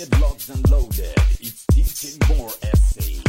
it locked and loaded. It's teaching More SA.